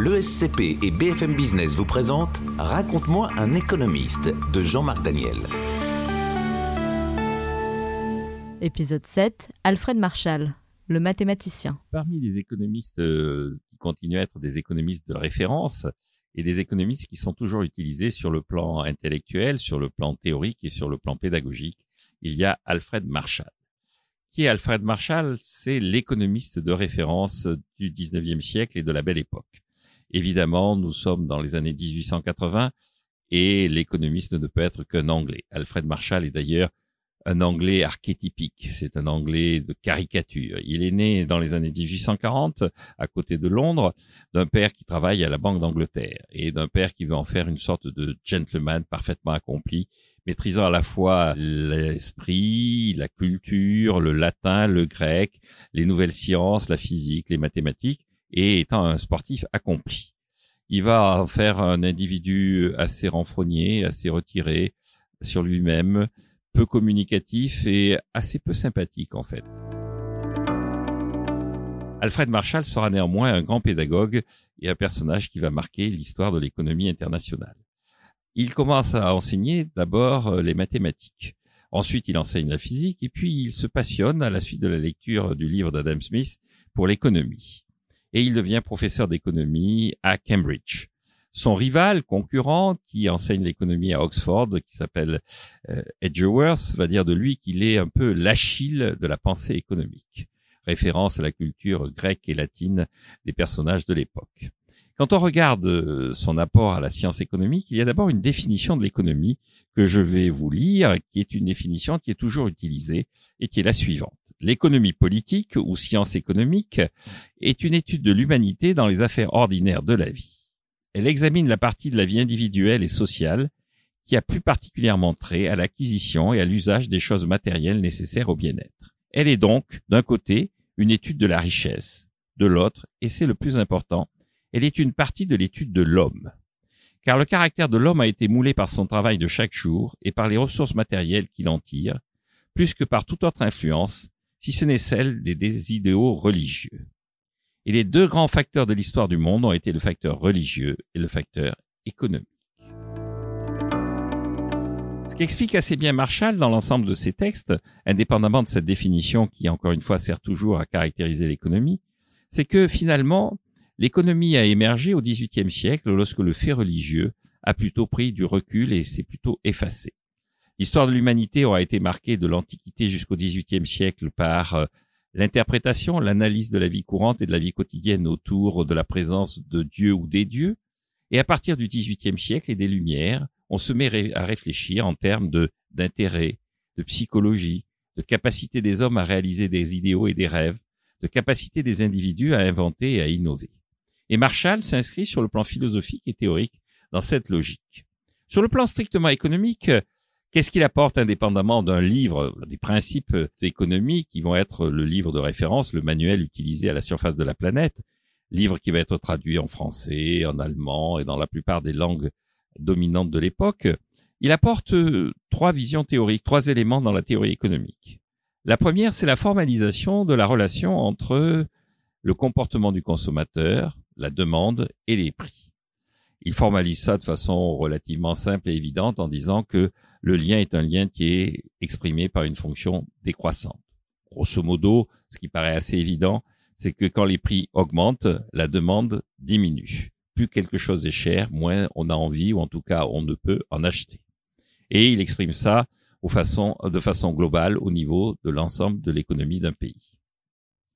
L'ESCP et BFM Business vous présentent Raconte-moi un économiste de Jean-Marc Daniel. Épisode 7, Alfred Marshall, le mathématicien. Parmi les économistes euh, qui continuent à être des économistes de référence et des économistes qui sont toujours utilisés sur le plan intellectuel, sur le plan théorique et sur le plan pédagogique, il y a Alfred Marshall. Qui est Alfred Marshall C'est l'économiste de référence du 19e siècle et de la belle époque. Évidemment, nous sommes dans les années 1880 et l'économiste ne peut être qu'un Anglais. Alfred Marshall est d'ailleurs un anglais archétypique, c'est un anglais de caricature. Il est né dans les années 1840 à côté de Londres d'un père qui travaille à la Banque d'Angleterre et d'un père qui veut en faire une sorte de gentleman parfaitement accompli, maîtrisant à la fois l'esprit, la culture, le latin, le grec, les nouvelles sciences, la physique, les mathématiques et étant un sportif accompli. Il va faire un individu assez renfrogné, assez retiré sur lui-même, peu communicatif et assez peu sympathique en fait. Alfred Marshall sera néanmoins un grand pédagogue et un personnage qui va marquer l'histoire de l'économie internationale. Il commence à enseigner d'abord euh, les mathématiques. Ensuite, il enseigne la physique et puis il se passionne à la suite de la lecture du livre d'Adam Smith pour l'économie. Et il devient professeur d'économie à Cambridge son rival, concurrent, qui enseigne l'économie à Oxford, qui s'appelle euh, Edgeworth, va dire de lui qu'il est un peu l'Achille de la pensée économique, référence à la culture grecque et latine des personnages de l'époque. Quand on regarde euh, son apport à la science économique, il y a d'abord une définition de l'économie que je vais vous lire, qui est une définition qui est toujours utilisée et qui est la suivante. L'économie politique ou science économique est une étude de l'humanité dans les affaires ordinaires de la vie. Elle examine la partie de la vie individuelle et sociale qui a plus particulièrement trait à l'acquisition et à l'usage des choses matérielles nécessaires au bien-être. Elle est donc, d'un côté, une étude de la richesse, de l'autre, et c'est le plus important, elle est une partie de l'étude de l'homme. Car le caractère de l'homme a été moulé par son travail de chaque jour et par les ressources matérielles qu'il en tire, plus que par toute autre influence, si ce n'est celle des idéaux religieux. Et les deux grands facteurs de l'histoire du monde ont été le facteur religieux et le facteur économique. Ce qui explique assez bien Marshall dans l'ensemble de ses textes, indépendamment de cette définition qui, encore une fois, sert toujours à caractériser l'économie, c'est que finalement, l'économie a émergé au XVIIIe siècle lorsque le fait religieux a plutôt pris du recul et s'est plutôt effacé. L'histoire de l'humanité aura été marquée de l'Antiquité jusqu'au XVIIIe siècle par euh, L'interprétation, l'analyse de la vie courante et de la vie quotidienne autour de la présence de Dieu ou des dieux. Et à partir du XVIIIe siècle et des Lumières, on se met à réfléchir en termes de d'intérêt, de psychologie, de capacité des hommes à réaliser des idéaux et des rêves, de capacité des individus à inventer et à innover. Et Marshall s'inscrit sur le plan philosophique et théorique dans cette logique. Sur le plan strictement économique, Qu'est-ce qu'il apporte indépendamment d'un livre, des principes économiques qui vont être le livre de référence, le manuel utilisé à la surface de la planète, livre qui va être traduit en français, en allemand et dans la plupart des langues dominantes de l'époque. Il apporte euh, trois visions théoriques, trois éléments dans la théorie économique. La première, c'est la formalisation de la relation entre le comportement du consommateur, la demande et les prix. Il formalise ça de façon relativement simple et évidente en disant que le lien est un lien qui est exprimé par une fonction décroissante. Grosso modo, ce qui paraît assez évident, c'est que quand les prix augmentent, la demande diminue. Plus quelque chose est cher, moins on a envie ou en tout cas on ne peut en acheter. Et il exprime ça de façon globale au niveau de l'ensemble de l'économie d'un pays.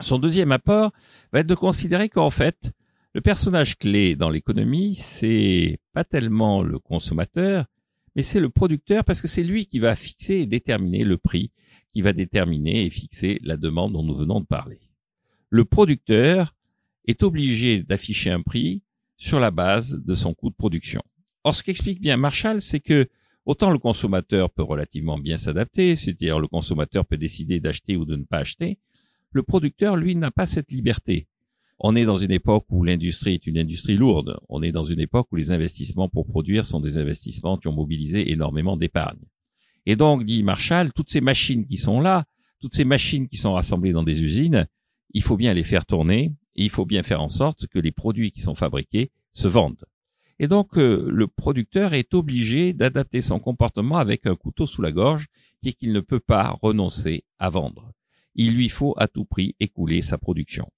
Son deuxième apport va être de considérer qu'en fait, le personnage clé dans l'économie, c'est pas tellement le consommateur, mais c'est le producteur parce que c'est lui qui va fixer et déterminer le prix, qui va déterminer et fixer la demande dont nous venons de parler. Le producteur est obligé d'afficher un prix sur la base de son coût de production. Or, ce qu'explique bien Marshall, c'est que autant le consommateur peut relativement bien s'adapter, c'est-à-dire le consommateur peut décider d'acheter ou de ne pas acheter, le producteur, lui, n'a pas cette liberté. On est dans une époque où l'industrie est une industrie lourde. On est dans une époque où les investissements pour produire sont des investissements qui ont mobilisé énormément d'épargne. Et donc, dit Marshall, toutes ces machines qui sont là, toutes ces machines qui sont rassemblées dans des usines, il faut bien les faire tourner et il faut bien faire en sorte que les produits qui sont fabriqués se vendent. Et donc euh, le producteur est obligé d'adapter son comportement avec un couteau sous la gorge, qui est qu'il ne peut pas renoncer à vendre. Il lui faut à tout prix écouler sa production.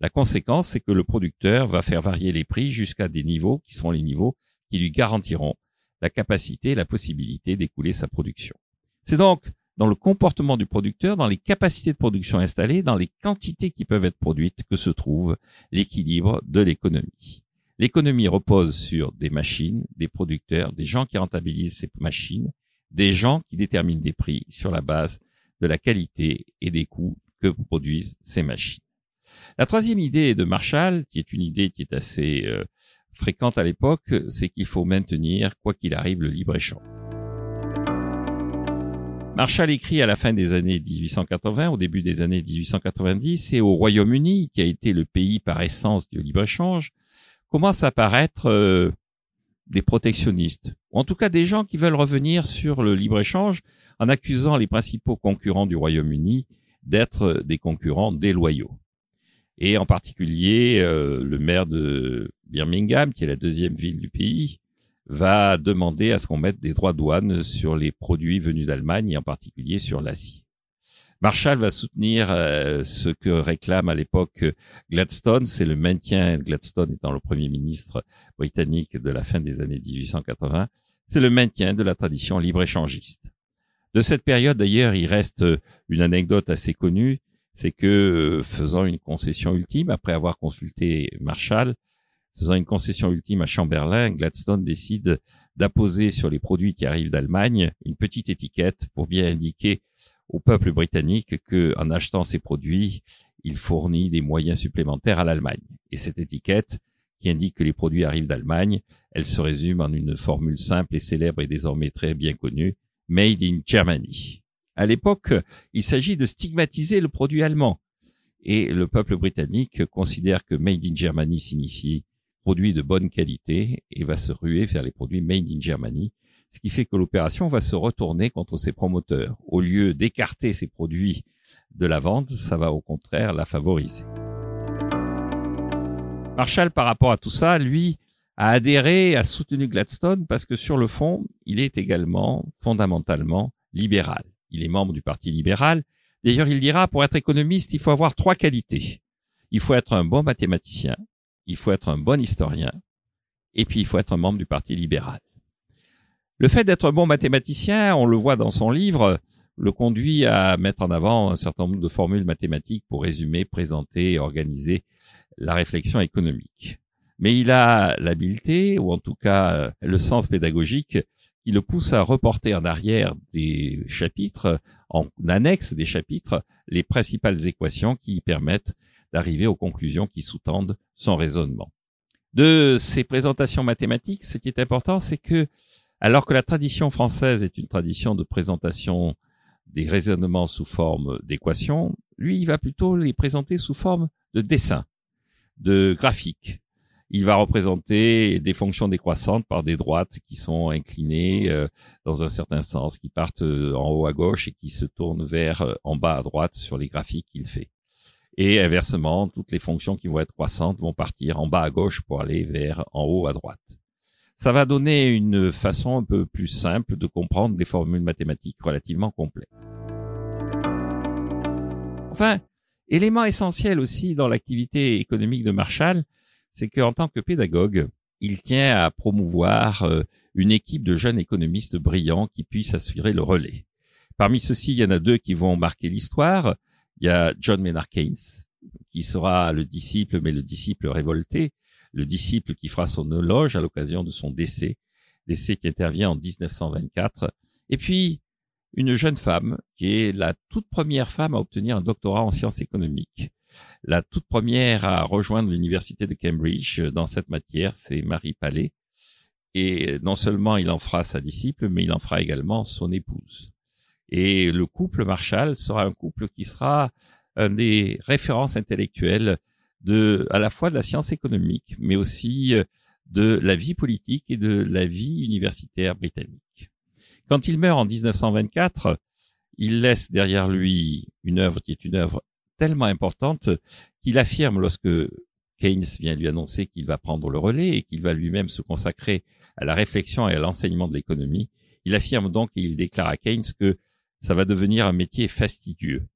La conséquence, c'est que le producteur va faire varier les prix jusqu'à des niveaux qui seront les niveaux qui lui garantiront la capacité, la possibilité d'écouler sa production. C'est donc dans le comportement du producteur, dans les capacités de production installées, dans les quantités qui peuvent être produites que se trouve l'équilibre de l'économie. L'économie repose sur des machines, des producteurs, des gens qui rentabilisent ces machines, des gens qui déterminent des prix sur la base de la qualité et des coûts que produisent ces machines. La troisième idée de Marshall, qui est une idée qui est assez euh, fréquente à l'époque, c'est qu'il faut maintenir, quoi qu'il arrive, le libre-échange. Marshall écrit à la fin des années 1880, au début des années 1890, et au Royaume-Uni, qui a été le pays par essence du libre-échange, commencent à apparaître euh, des protectionnistes, ou en tout cas des gens qui veulent revenir sur le libre-échange en accusant les principaux concurrents du Royaume-Uni d'être des concurrents déloyaux. Et en particulier, euh, le maire de Birmingham, qui est la deuxième ville du pays, va demander à ce qu'on mette des droits de douane sur les produits venus d'Allemagne et en particulier sur l'acier. Marshall va soutenir euh, ce que réclame à l'époque Gladstone, c'est le maintien, Gladstone étant le premier ministre britannique de la fin des années 1880, c'est le maintien de la tradition libre-échangiste. De cette période d'ailleurs, il reste une anecdote assez connue, c'est que euh, faisant une concession ultime, après avoir consulté Marshall, faisant une concession ultime à Chamberlain, Gladstone décide d'apposer sur les produits qui arrivent d'Allemagne une petite étiquette pour bien indiquer au peuple britannique que, en achetant ces produits, il fournit des moyens supplémentaires à l'Allemagne. Et cette étiquette, qui indique que les produits arrivent d'Allemagne, elle se résume en une formule simple et célèbre et désormais très bien connue, Made in Germany. À l'époque, il s'agit de stigmatiser le produit allemand. Et le peuple britannique considère que Made in Germany signifie produit de bonne qualité et va se ruer vers les produits Made in Germany, ce qui fait que l'opération va se retourner contre ses promoteurs. Au lieu d'écarter ces produits de la vente, ça va au contraire la favoriser. Marshall, par rapport à tout ça, lui, a adhéré, a soutenu Gladstone parce que sur le fond, il est également fondamentalement libéral. Il est membre du Parti libéral. D'ailleurs, il dira, pour être économiste, il faut avoir trois qualités. Il faut être un bon mathématicien, il faut être un bon historien, et puis il faut être un membre du Parti libéral. Le fait d'être un bon mathématicien, on le voit dans son livre, le conduit à mettre en avant un certain nombre de formules mathématiques pour résumer, présenter et organiser la réflexion économique. Mais il a l'habileté, ou en tout cas le sens pédagogique, qui le pousse à reporter en arrière des chapitres, en annexe des chapitres, les principales équations qui permettent d'arriver aux conclusions qui sous-tendent son raisonnement. De ces présentations mathématiques, ce qui est important, c'est que, alors que la tradition française est une tradition de présentation des raisonnements sous forme d'équations, lui, il va plutôt les présenter sous forme de dessins, de graphiques, il va représenter des fonctions décroissantes par des droites qui sont inclinées euh, dans un certain sens, qui partent euh, en haut à gauche et qui se tournent vers euh, en bas à droite sur les graphiques qu'il fait. Et inversement, toutes les fonctions qui vont être croissantes vont partir en bas à gauche pour aller vers en haut à droite. Ça va donner une façon un peu plus simple de comprendre des formules mathématiques relativement complexes. Enfin, élément essentiel aussi dans l'activité économique de Marshall, c'est qu'en tant que pédagogue, il tient à promouvoir euh, une équipe de jeunes économistes brillants qui puissent assurer le relais. Parmi ceux-ci, il y en a deux qui vont marquer l'histoire. Il y a John Maynard Keynes, qui sera le disciple, mais le disciple révolté, le disciple qui fera son éloge à l'occasion de son décès, décès qui intervient en 1924. Et puis, une jeune femme, qui est la toute première femme à obtenir un doctorat en sciences économiques, la toute première à rejoindre l'université de Cambridge dans cette matière, c'est Marie Palais. Et non seulement il en fera sa disciple, mais il en fera également son épouse. Et le couple Marshall sera un couple qui sera un des références intellectuelles de, à la fois de la science économique, mais aussi de la vie politique et de la vie universitaire britannique. Quand il meurt en 1924, il laisse derrière lui une œuvre qui est une œuvre tellement importante qu'il affirme lorsque Keynes vient lui annoncer qu'il va prendre le relais et qu'il va lui-même se consacrer à la réflexion et à l'enseignement de l'économie. Il affirme donc et il déclare à Keynes que ça va devenir un métier fastidieux.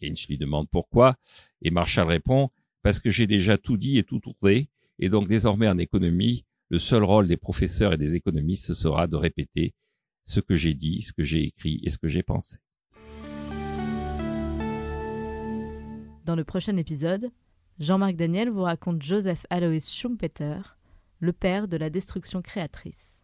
Keynes lui demande pourquoi et Marshall répond parce que j'ai déjà tout dit et tout tourné et donc désormais en économie, le seul rôle des professeurs et des économistes sera de répéter ce que j'ai dit, ce que j'ai écrit et ce que j'ai pensé. Dans le prochain épisode, Jean-Marc Daniel vous raconte Joseph Alois Schumpeter, le père de la destruction créatrice.